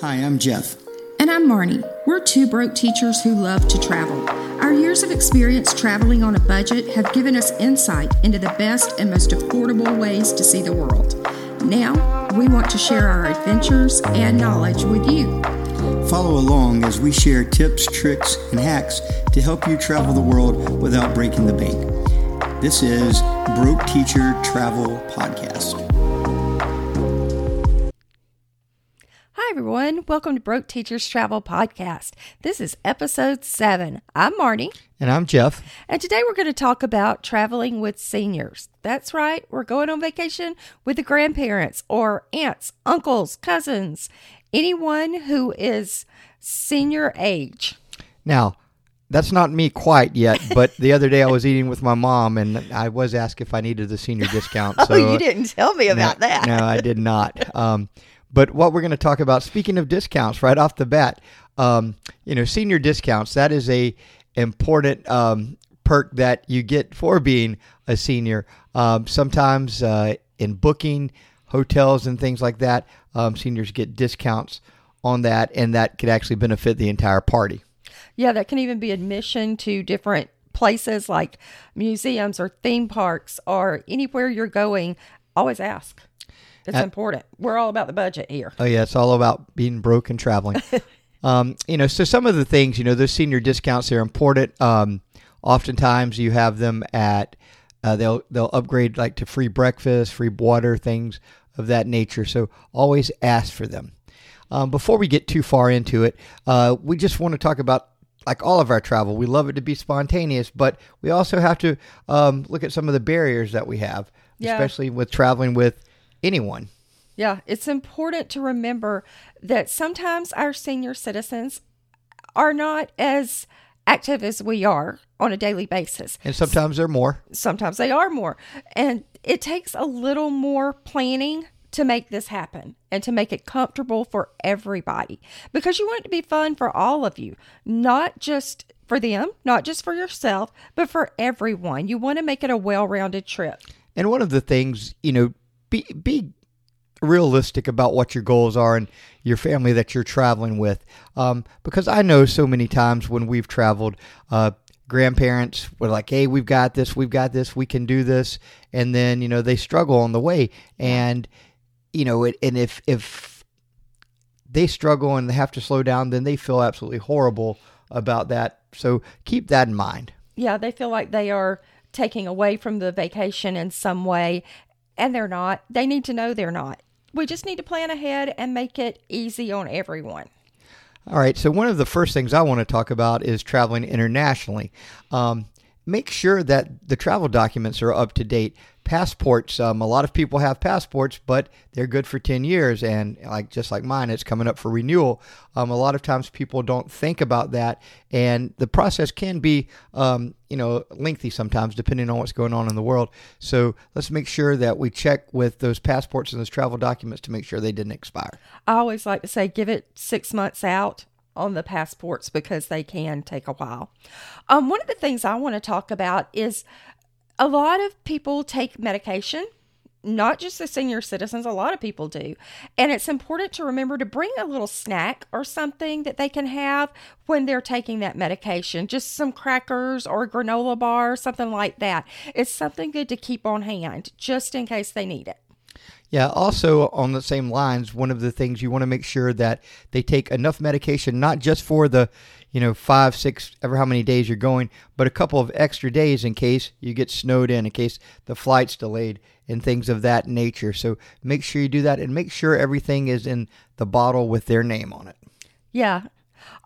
Hi, I'm Jeff. And I'm Marnie. We're two broke teachers who love to travel. Our years of experience traveling on a budget have given us insight into the best and most affordable ways to see the world. Now, we want to share our adventures and knowledge with you. Follow along as we share tips, tricks, and hacks to help you travel the world without breaking the bank. This is Broke Teacher Travel Podcast. Everyone. Welcome to Broke Teachers Travel Podcast. This is episode seven. I'm Marnie. And I'm Jeff. And today we're going to talk about traveling with seniors. That's right, we're going on vacation with the grandparents or aunts, uncles, cousins, anyone who is senior age. Now, that's not me quite yet, but the other day I was eating with my mom and I was asked if I needed the senior discount. So, oh, you didn't tell me about no, that. no, I did not. Um, but what we're going to talk about, speaking of discounts, right off the bat, um, you know, senior discounts. That is a important um, perk that you get for being a senior. Um, sometimes uh, in booking hotels and things like that, um, seniors get discounts on that, and that could actually benefit the entire party. Yeah, that can even be admission to different places like museums or theme parks or anywhere you're going. Always ask. It's At, important. We're all about the budget here. Oh yeah, it's all about being broke and traveling. um, you know, so some of the things, you know, those senior discounts they're important. Um, oftentimes you have them at uh, they'll they'll upgrade like to free breakfast, free water, things of that nature. So always ask for them. Um, before we get too far into it, uh, we just want to talk about like all of our travel. We love it to be spontaneous, but we also have to um, look at some of the barriers that we have, yeah. especially with traveling with anyone. Yeah, it's important to remember that sometimes our senior citizens are not as active as we are on a daily basis. And sometimes they're more. Sometimes they are more. And it takes a little more planning to make this happen and to make it comfortable for everybody because you want it to be fun for all of you, not just for them, not just for yourself, but for everyone. You want to make it a well rounded trip. And one of the things, you know, be be realistic about what your goals are and your family that you're traveling with. Um, because I know so many times when we've traveled, uh, grandparents were like, "Hey, we've got this, we've got this, we can do this," and then you know they struggle on the way, and you know, it, and if if they struggle and they have to slow down, then they feel absolutely horrible about that. So keep that in mind. Yeah, they feel like they are taking away from the vacation in some way, and they're not. They need to know they're not. We just need to plan ahead and make it easy on everyone. All right. So, one of the first things I want to talk about is traveling internationally. Um, make sure that the travel documents are up to date. Passports um, a lot of people have passports but they're good for 10 years. And like just like mine it's coming up for renewal. Um, a lot of times people don't think about that. And the process can be um, you know lengthy sometimes depending on what's going on in the world. So let's make sure that we check with those passports and those travel documents to make sure they didn't expire. I always like to say give it six months out on the passports because they can take a while. Um, one of the things I want to talk about is a lot of people take medication not just the senior citizens, a lot of people do. And it's important to remember to bring a little snack or something that they can have when they're taking that medication. Just some crackers or granola bar, something like that. It's something good to keep on hand just in case they need it. Yeah, also on the same lines, one of the things you want to make sure that they take enough medication, not just for the, you know, five, six, ever how many days you're going, but a couple of extra days in case you get snowed in, in case the flight's delayed, and things of that nature. So make sure you do that and make sure everything is in the bottle with their name on it. Yeah.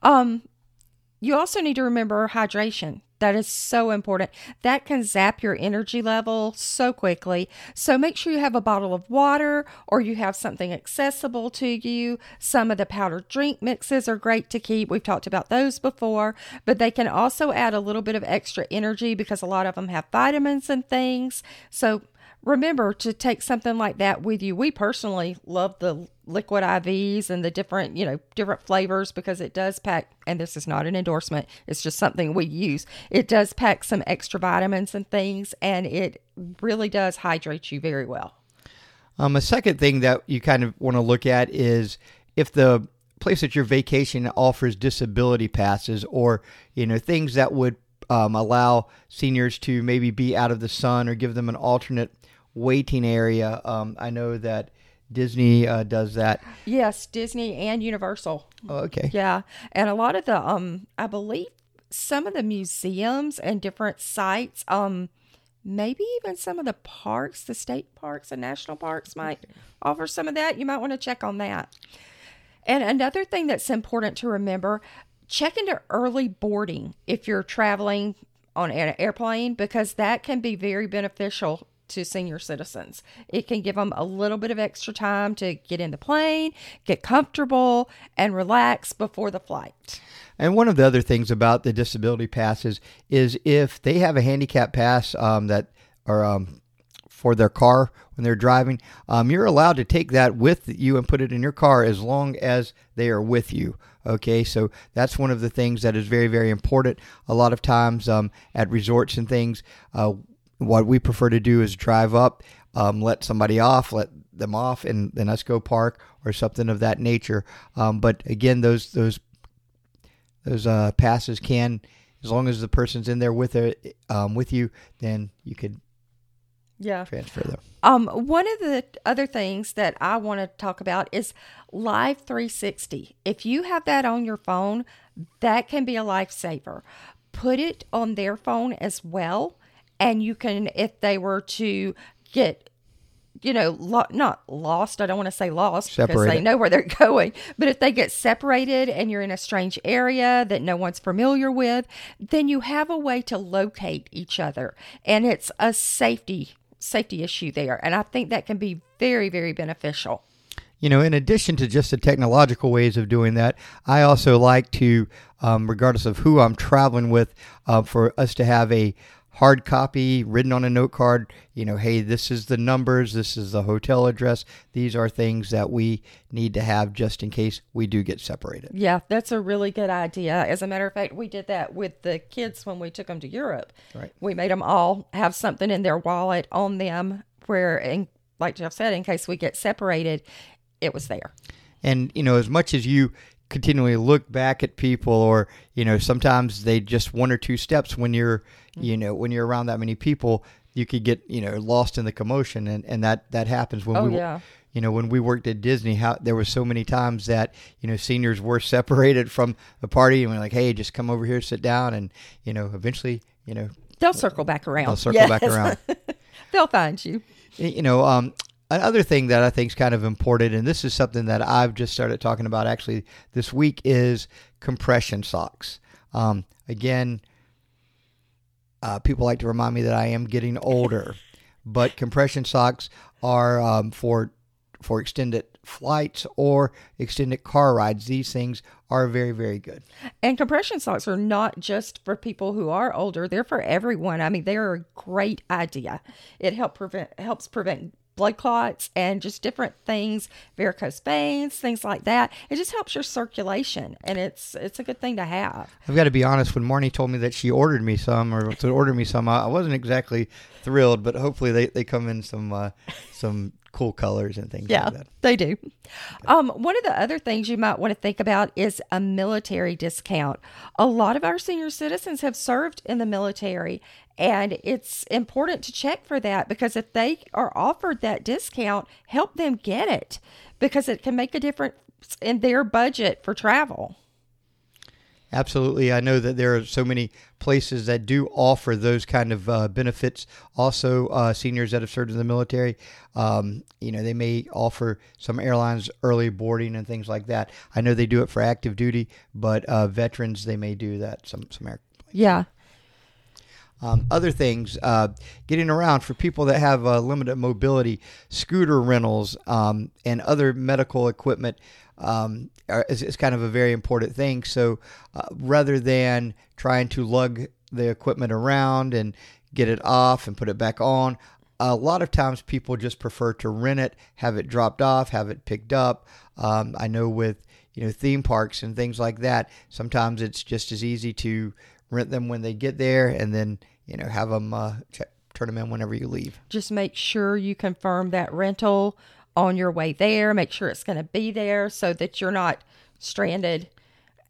Um, you also need to remember hydration. That is so important. That can zap your energy level so quickly. So make sure you have a bottle of water or you have something accessible to you. Some of the powdered drink mixes are great to keep. We've talked about those before, but they can also add a little bit of extra energy because a lot of them have vitamins and things. So remember to take something like that with you. We personally love the liquid IVs and the different, you know, different flavors because it does pack, and this is not an endorsement, it's just something we use. It does pack some extra vitamins and things, and it really does hydrate you very well. Um, a second thing that you kind of want to look at is if the place that your vacation offers disability passes or you know things that would um, allow seniors to maybe be out of the sun or give them an alternate waiting area. Um, I know that Disney uh, does that. Yes, Disney and Universal. Oh, okay. Yeah, and a lot of the um, I believe some of the museums and different sites, um, maybe even some of the parks, the state parks and national parks might offer some of that. You might want to check on that. And another thing that's important to remember check into early boarding if you're traveling on an airplane because that can be very beneficial to senior citizens. It can give them a little bit of extra time to get in the plane, get comfortable, and relax before the flight. And one of the other things about the disability passes is if they have a handicap pass um, that or um, for their car when they're driving, um, you're allowed to take that with you and put it in your car as long as they are with you. Okay, so that's one of the things that is very, very important. A lot of times um, at resorts and things, uh, what we prefer to do is drive up, um, let somebody off, let them off, and then us go park or something of that nature. Um, but again, those those those uh, passes can, as long as the person's in there with it um, with you, then you could yeah transfer them. Um, one of the other things that I want to talk about is Life360. If you have that on your phone, that can be a lifesaver. Put it on their phone as well, and you can, if they were to get you know, lo- not lost. I don't want to say lost because they know where they're going. But if they get separated and you're in a strange area that no one's familiar with, then you have a way to locate each other, and it's a safety safety issue there. And I think that can be very very beneficial. You know, in addition to just the technological ways of doing that, I also like to, um, regardless of who I'm traveling with, uh, for us to have a hard copy written on a note card. You know, hey, this is the numbers, this is the hotel address. These are things that we need to have just in case we do get separated. Yeah, that's a really good idea. As a matter of fact, we did that with the kids when we took them to Europe. Right. We made them all have something in their wallet on them where, in, like Jeff said, in case we get separated, it was there. And you know, as much as you continually look back at people, or you know, sometimes they just one or two steps when you're, you know, when you're around that many people, you could get you know lost in the commotion, and and that that happens when Oh, we. yeah. You know, when we worked at Disney, how there were so many times that you know seniors were separated from the party, and we're like, "Hey, just come over here, sit down," and you know, eventually, you know, They'll circle back around. they'll circle back around. They'll find you. you know, um, another thing that I think is kind of important, and this is something that I've just started talking about actually this week, is compression socks. Um, again, uh, people like to remind me that I am getting older, but compression socks are um, for for extended flights or extended car rides. These things are very, very good. And compression socks are not just for people who are older; they're for everyone. I mean, they are a great idea. It help prevent helps prevent blood clots and just different things, varicose veins, things like that. It just helps your circulation, and it's it's a good thing to have. I've got to be honest. When Marnie told me that she ordered me some, or to order me some, I wasn't exactly thrilled. But hopefully, they, they come in some uh, some cool colors and things Yeah, like that. they do. Um, one of the other things you might want to think about is a military discount. A lot of our senior citizens have served in the military, and it's important to check for that because if they are offered that discount, help them get it because it can make a difference in their budget for travel. Absolutely, I know that there are so many places that do offer those kind of uh, benefits. Also, uh, seniors that have served in the military, um, you know, they may offer some airlines early boarding and things like that. I know they do it for active duty, but uh, veterans they may do that. Some some air, Yeah. Um, other things, uh, getting around for people that have uh, limited mobility, scooter rentals, um, and other medical equipment um, are, is, is kind of a very important thing. So uh, rather than trying to lug the equipment around and get it off and put it back on, a lot of times people just prefer to rent it, have it dropped off, have it picked up. Um, I know with you know theme parks and things like that, sometimes it's just as easy to rent them when they get there and then you know have them uh, check, turn them in whenever you leave. just make sure you confirm that rental on your way there. Make sure it's going to be there so that you're not stranded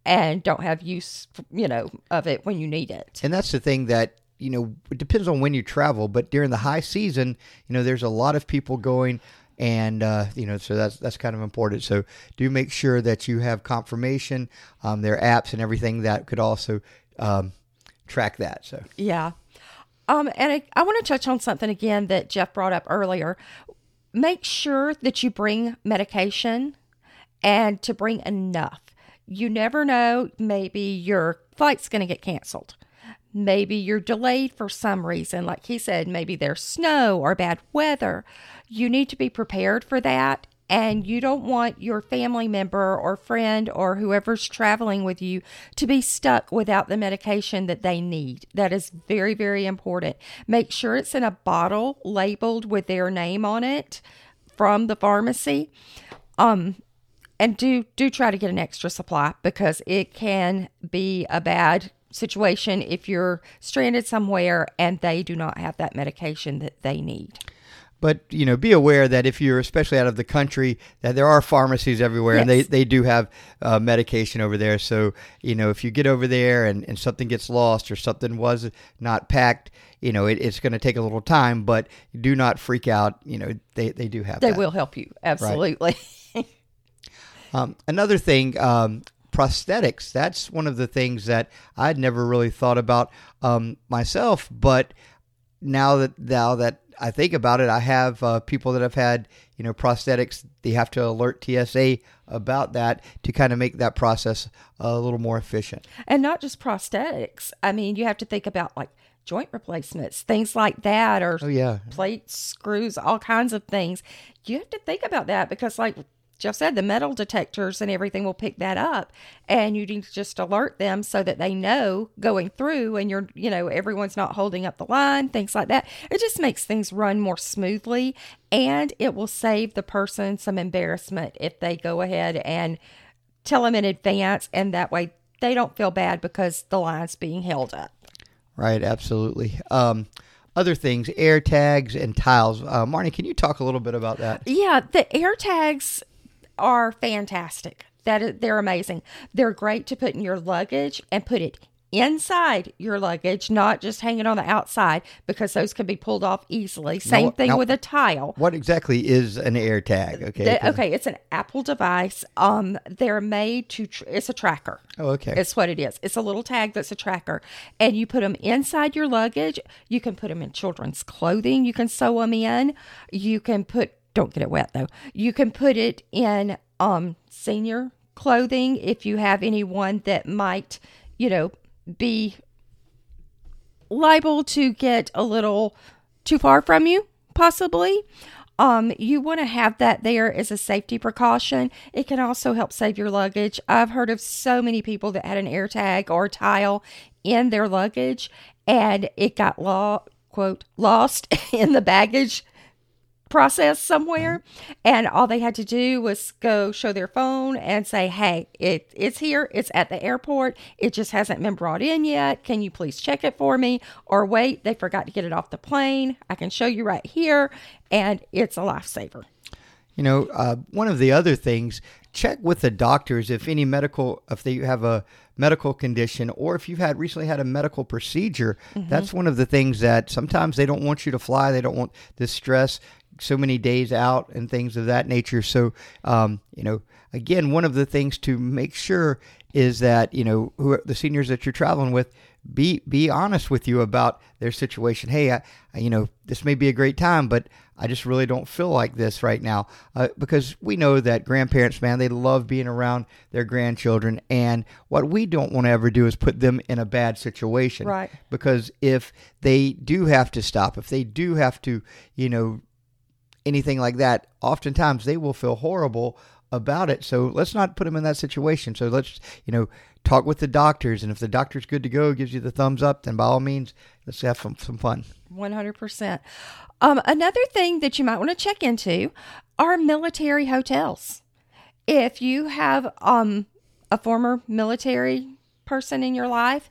and don't have use, you know, of it when you need it. And that's the thing that you know it depends on when you travel, but during the high season, you know, there's a lot of people going. And uh, you know, so that's that's kind of important. So do make sure that you have confirmation. Um, there are apps and everything that could also um, track that. So Yeah. Um, and I, I want to touch on something again that Jeff brought up earlier. Make sure that you bring medication and to bring enough. You never know, maybe your flight's going to get canceled. Maybe you're delayed for some reason. Like he said, maybe there's snow or bad weather. You need to be prepared for that. And you don't want your family member or friend or whoever's traveling with you to be stuck without the medication that they need. That is very, very important. Make sure it's in a bottle labeled with their name on it from the pharmacy. Um, and do do try to get an extra supply because it can be a bad situation if you're stranded somewhere and they do not have that medication that they need. But you know, be aware that if you're especially out of the country, that there are pharmacies everywhere, and they, they do have uh, medication over there. So you know, if you get over there and, and something gets lost or something was not packed, you know, it, it's going to take a little time. But do not freak out. You know, they they do have They that. will help you absolutely. Um, another thing, um, prosthetics. That's one of the things that I'd never really thought about um, myself. But now that now that I think about it, I have uh, people that have had you know prosthetics. They have to alert TSA about that to kind of make that process a little more efficient. and not just prosthetics. I mean, you have to think about like joint replacements, things like that, or Oh yeah, plates, screws, all kinds of things. You have to think about that because, like Jeff said, the metal detectors and everything will pick that up, and you need to just alert them so that they know going through, and you're, you know, everyone's not holding up the line, things like that. It just makes things run more smoothly, and it will save the person some embarrassment if they go ahead and tell them in advance, and that way they don't feel bad because the line's being held up. right, absolutely. Um, other things, air tags and tiles. Uh, Marnie, can you talk a little bit about that? Yeah, the air tags are fantastic. That is, they're amazing. They're great to put in your luggage and put it inside your luggage, not just hanging on the outside because those can be pulled off easily. Same thing now- with a tile. What exactly is an air tag? Okay. The- okay, it's an Apple device. Um, they're made to. Tr- it's a tracker. Oh, okay. It's what it is. It's a little tag that's a tracker, and you put them inside your luggage. You can put them in children's clothing. You can sew them in. You can put. Don't get it wet though. You can put it in um senior clothing if you have anyone that might, you know, be liable to get a little too far from you, possibly. Um, you want to have that there as a safety precaution. It can also help save your luggage. I've heard of so many people that had an air tag or tile in their luggage and it got law quote lost in the baggage process somewhere and all they had to do was go show their phone and say hey it, it's here. It's at the airport. It just hasn't been brought in yet. Can you please check it for me? Or wait they forgot to get it off the plane. I can show you right here. And it's a lifesaver. You know, uh, one of the other things, check with the doctors if any medical, if they have a medical condition or if you've had recently had a medical procedure. That's one of the things that sometimes they don't want you to fly. They don't want the stress so many days out and things of that nature. So, um, you know, again, one of the things to make sure is that, you know, who the seniors that you're traveling with, be be honest with you about their situation. Hey, I, I- you know, this may be a great time, but I just really don't feel like this right now uh, because we know that grandparents, man, they love being around their grandchildren, and what we don't want to ever do is put them in a bad situation, Right. Because if they do have to stop, if they do have to, you know, anything like that, oftentimes they will feel horrible about it. So let's not put them in that situation. So let's, you know, talk with the doctors. And if the doctor's good to go, gives you the thumbs up, then by all means, let's have some, some fun. 100% um, another thing that you might want to check into are military hotels if you have um, a former military person in your life,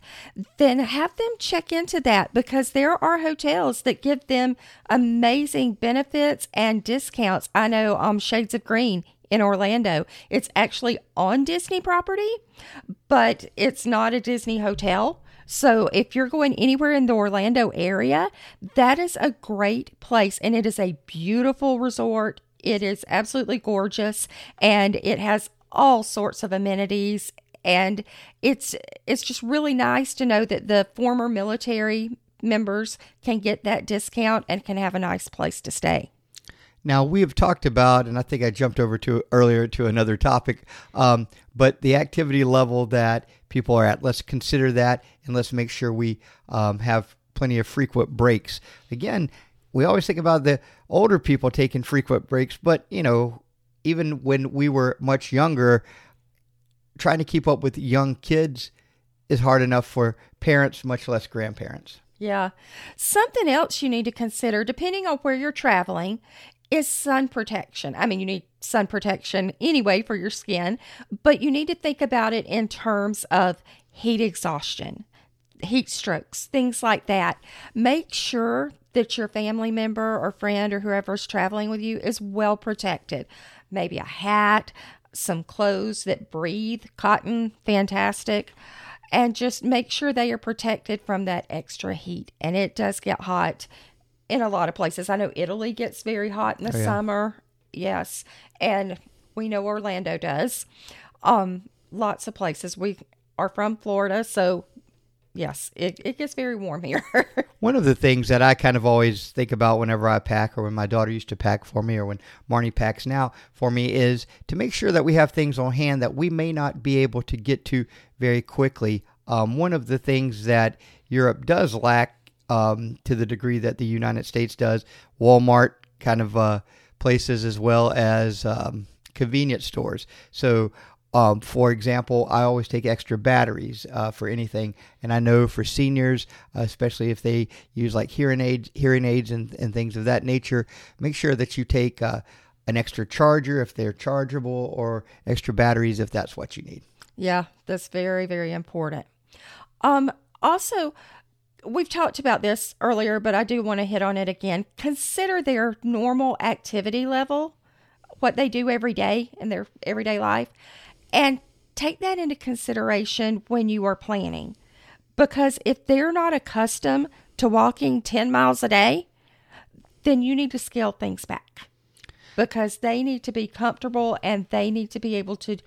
then have them check into that because there are hotels that give them amazing benefits and discounts. I know um, Shades of Green in Orlando. It's actually on Disney property, but it's not a Disney hotel. So if you're going anywhere in the Orlando area, that is a great place and it is a beautiful resort. It is absolutely gorgeous and it has all sorts of amenities and it's it's just really nice to know that the former military members can get that discount and can have a nice place to stay. Now we have talked about, and I think I jumped over to earlier to another topic, um, but the activity level that people are at. Let's consider that, and let's make sure we um, have plenty of frequent breaks. Again, we always think about the older people taking frequent breaks, but you know, even when we were much younger, trying to keep up with young kids is hard enough for parents, much less grandparents. Yeah. Something else you need to consider, depending on where you're traveling, is sun protection. I mean, you need sun protection anyway for your skin, but you need to think about it in terms of heat exhaustion, heat strokes, things like that. Make sure that your family member or friend or whoever's traveling with you is well protected. Maybe a hat, some clothes that breathe, cotton, fantastic. And just make sure they are protected from that extra heat. And it does get hot in a lot of places. I know Italy gets very hot in the Oh, yeah. summer. Yes. And we know Orlando does. Um, lots of places. We are from Florida, so yes, it, it gets very warm here. One of the things that I kind of always think about whenever I pack, or when my daughter used to pack for me, or when Marnie packs now for me, is to make sure that we have things on hand that we may not be able to get to very quickly. Um, one of the things that Europe does lack, um, to the degree that the United States does, Walmart kind of uh, places as well as um, convenience stores. So um, for example, I always take extra batteries uh, for anything, and I know for seniors, uh, especially if they use like hearing aids, hearing aids, and, and things of that nature, make sure that you take uh, an extra charger if they're chargeable, or extra batteries if that's what you need. Yeah, that's very, very important. Um, also, we've talked about this earlier, but I do want to hit on it again. Consider their normal activity level, what they do every day in their everyday life, and take that into consideration when you are planning. Because if they're not accustomed to walking 10 miles a day, then you need to scale things back because they need to be comfortable and they need to be able to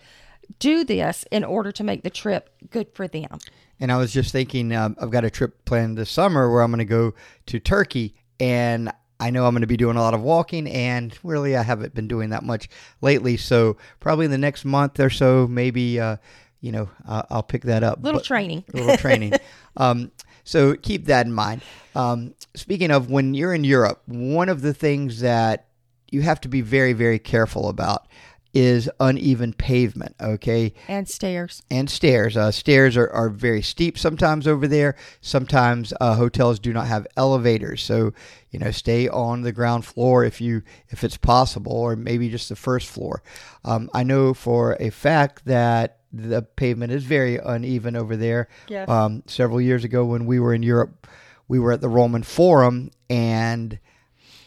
do this in order to make the trip good for them. And I was just thinking, um, I've got a trip planned this summer where I'm going to go to Turkey, and I know I'm going to be doing a lot of walking, and really I haven't been doing that much lately. So probably in the next month or so, maybe uh, you know uh, I'll pick that up. Little But- training. a little training. um, so keep that in mind. Um, speaking of when you're in Europe, one of the things that you have to be very, very careful about is uneven pavement. Okay, And stairs. and stairs. Uh, stairs are, are very steep sometimes over there. Sometimes uh, hotels do not have elevators, so you know stay on the ground floor if you if it's possible, or maybe just the first floor. Um, I know for a fact that the pavement is very uneven over there. Yes. Um, several years ago, when we were in Europe, we were at the Roman Forum and.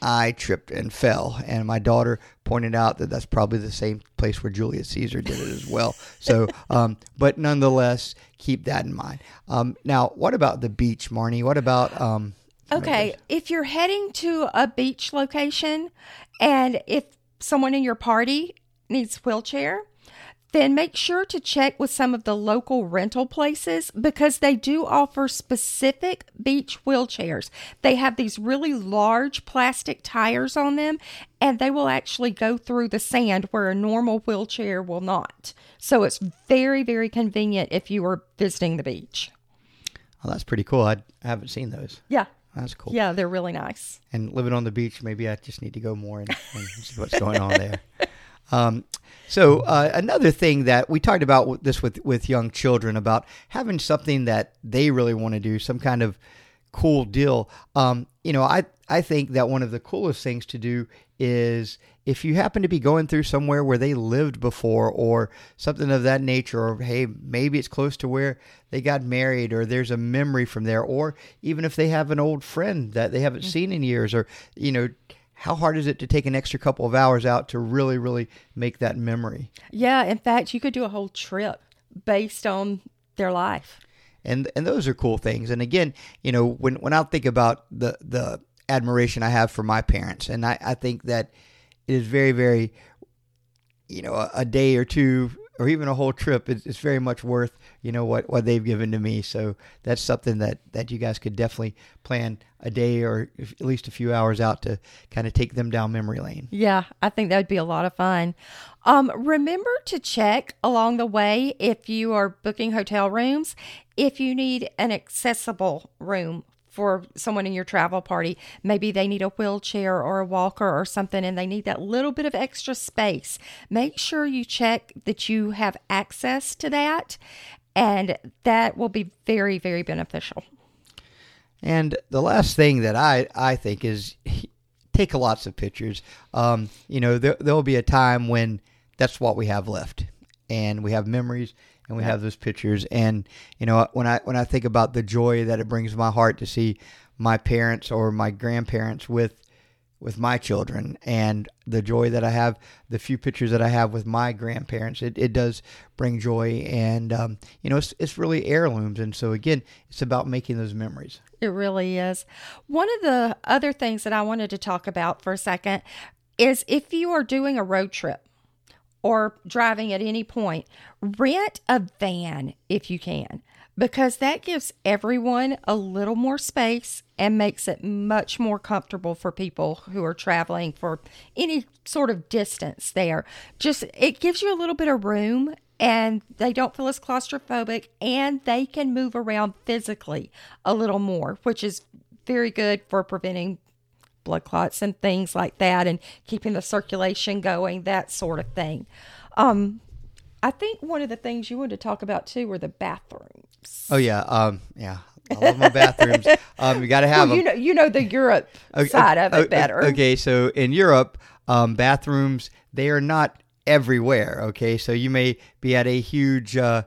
I tripped and fell, and my daughter pointed out that that's probably the same place where Julius Caesar did it as well. So, um, but nonetheless, keep that in mind. Um, now, what about the beach, Marnie? What about um, Okay, if you're heading to a beach location and if someone in your party needs wheelchair, then make sure to check with some of the local rental places because they do offer specific beach wheelchairs. They have these really large plastic tires on them and they will actually go through the sand where a normal wheelchair will not. So it's very, very convenient if you are visiting the beach. Oh, that's pretty cool. I, I haven't seen those. Yeah. That's cool. Yeah, they're really nice. And living on the beach, maybe I just need to go more and, and see what's going on there. Um, so uh, another thing that we talked about with this with with young children about having something that they really want to do, some kind of cool deal. Um, you know, I I think that one of the coolest things to do is if you happen to be going through somewhere where they lived before or something of that nature, or hey, maybe it's close to where they got married or there's a memory from there, or even if they have an old friend that they haven't seen in years, or, you know, how hard is it to take an extra couple of hours out to really, really make that memory? Yeah, in fact, you could do a whole trip based on their life. and and those are cool things. And again, you know, when when I think about the the admiration I have for my parents, and I, I think that it is very very, you know, a, a day or two or even a whole trip it's, is very much worth you know what what they've given to me. So that's something that that you guys could definitely plan a day or at least a few hours out to kind of take them down memory lane. Yeah, I think that would be a lot of fun. Um, remember to check along the way if you are booking hotel rooms, if you need an accessible room for someone in your travel party. Maybe they need a wheelchair or a walker or something and they need that little bit of extra space. Make sure you check that you have access to that, and that will be very, very beneficial. And the last thing that I, I think is take lots of pictures. Um, you know, there, there'll be a time when that's what we have left, and we have memories, and we have those pictures. And you know, when I when I think about the joy that it brings my heart to see my parents or my grandparents with with my children and the joy that I have, the few pictures that I have with my grandparents, it, it does bring joy. And, um, you know, it's, it's really heirlooms. And so, again, it's about making those memories. It really is. One of the other things that I wanted to talk about for a second is if you are doing a road trip or driving at any point, rent a van if you can, because that gives everyone a little more space and makes it much more comfortable for people who are traveling for any sort of distance there. Just it gives you a little bit of room and they don't feel as claustrophobic and they can move around physically a little more, which is very good for preventing blood clots and things like that and keeping the circulation going, that sort of thing. Um, I think one of the things you wanted to talk about too were the bathrooms. Oh, yeah. Um, yeah. I love my bathrooms. Um, you got to have Well, them. you know, you know the Europe Okay, side of it better. Okay, so in Europe, um, bathrooms they are not everywhere. Okay, so you may be at a huge, uh,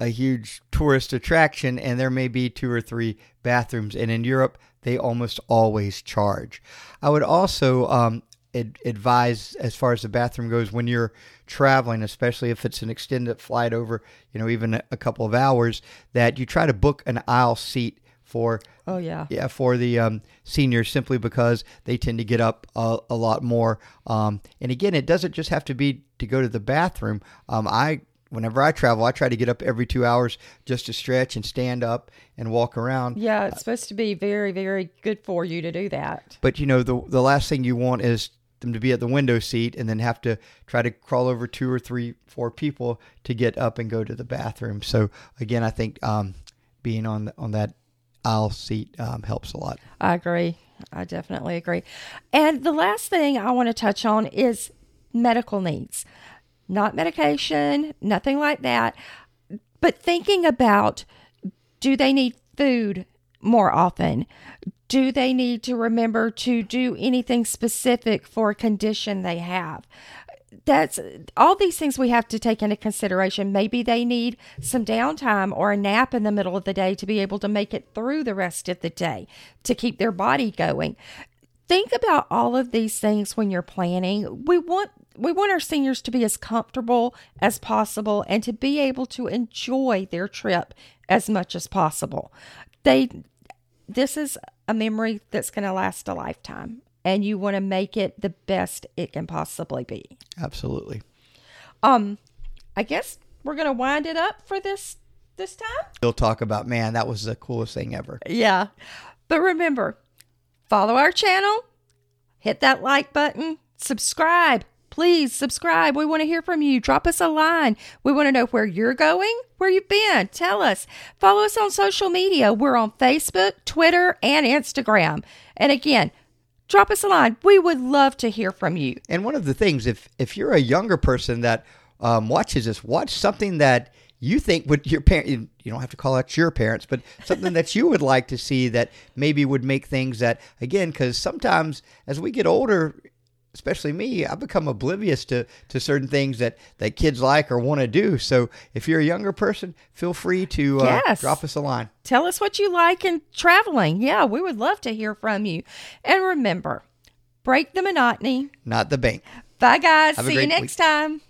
a huge tourist attraction, and there may be two or three bathrooms. And in Europe, they almost always charge. I would also um, ad- advise, as far as the bathroom goes, when you're traveling, especially if it's an extended flight over, you know, even a- couple of hours, that you try to book an aisle seat for Oh yeah. yeah, for the um, seniors simply because they tend to get up a, a lot more. Um, and again, it doesn't just have to be to go to the bathroom. Um, I, whenever I travel, I try to get up every two hours just to stretch and stand up and walk around. Yeah, it's supposed to be very, very good for you to do that. But you know, the the last thing you want is them to be at the window seat and then have to try to crawl over two or three, four people to get up and go to the bathroom. So again, I think um, being on on that aisle seat um, helps a lot. I agree. I definitely agree. And the last thing I want to touch on is medical needs. Not medication, nothing like that, but thinking about do they need food more often? Do they need to remember to do anything specific for a condition they have? that's all these things we have to take into consideration. Maybe they need some downtime or a nap in the middle of the day to be able to make it through the rest of the day to keep their body going. Think about all of these things when you're planning. We want we want our seniors to be as comfortable as possible and to be able to enjoy their trip as much as possible. They this is a memory that's going to last a lifetime and you want to make it the best it can possibly be. Absolutely. Um, I guess we're gonna wind it up for this this time. We'll talk about man, that was the coolest thing ever. Yeah, but remember, follow our channel, hit that like button, subscribe. Please subscribe. We want to hear from you. Drop us a line. We want to know where you're going, where you've been. Tell us. Follow us on social media. We're on Facebook, Twitter, and Instagram. And again, drop us a line. We would love to hear from you. And one of the things, if if you're a younger person that um, watches this, watch something that you think would your parent. You don't have to call out your parents, but something that you would like to see that maybe would make things that again, because sometimes as we get older, especially me, I've become oblivious to to certain things that that kids like or want to do. So if you're a younger person, feel free to uh, Yes. drop us a line. Tell us what you like in traveling. Yeah, we would love to hear from you. And remember, break the monotony. Not the bank. Bye, guys. Have See you next time.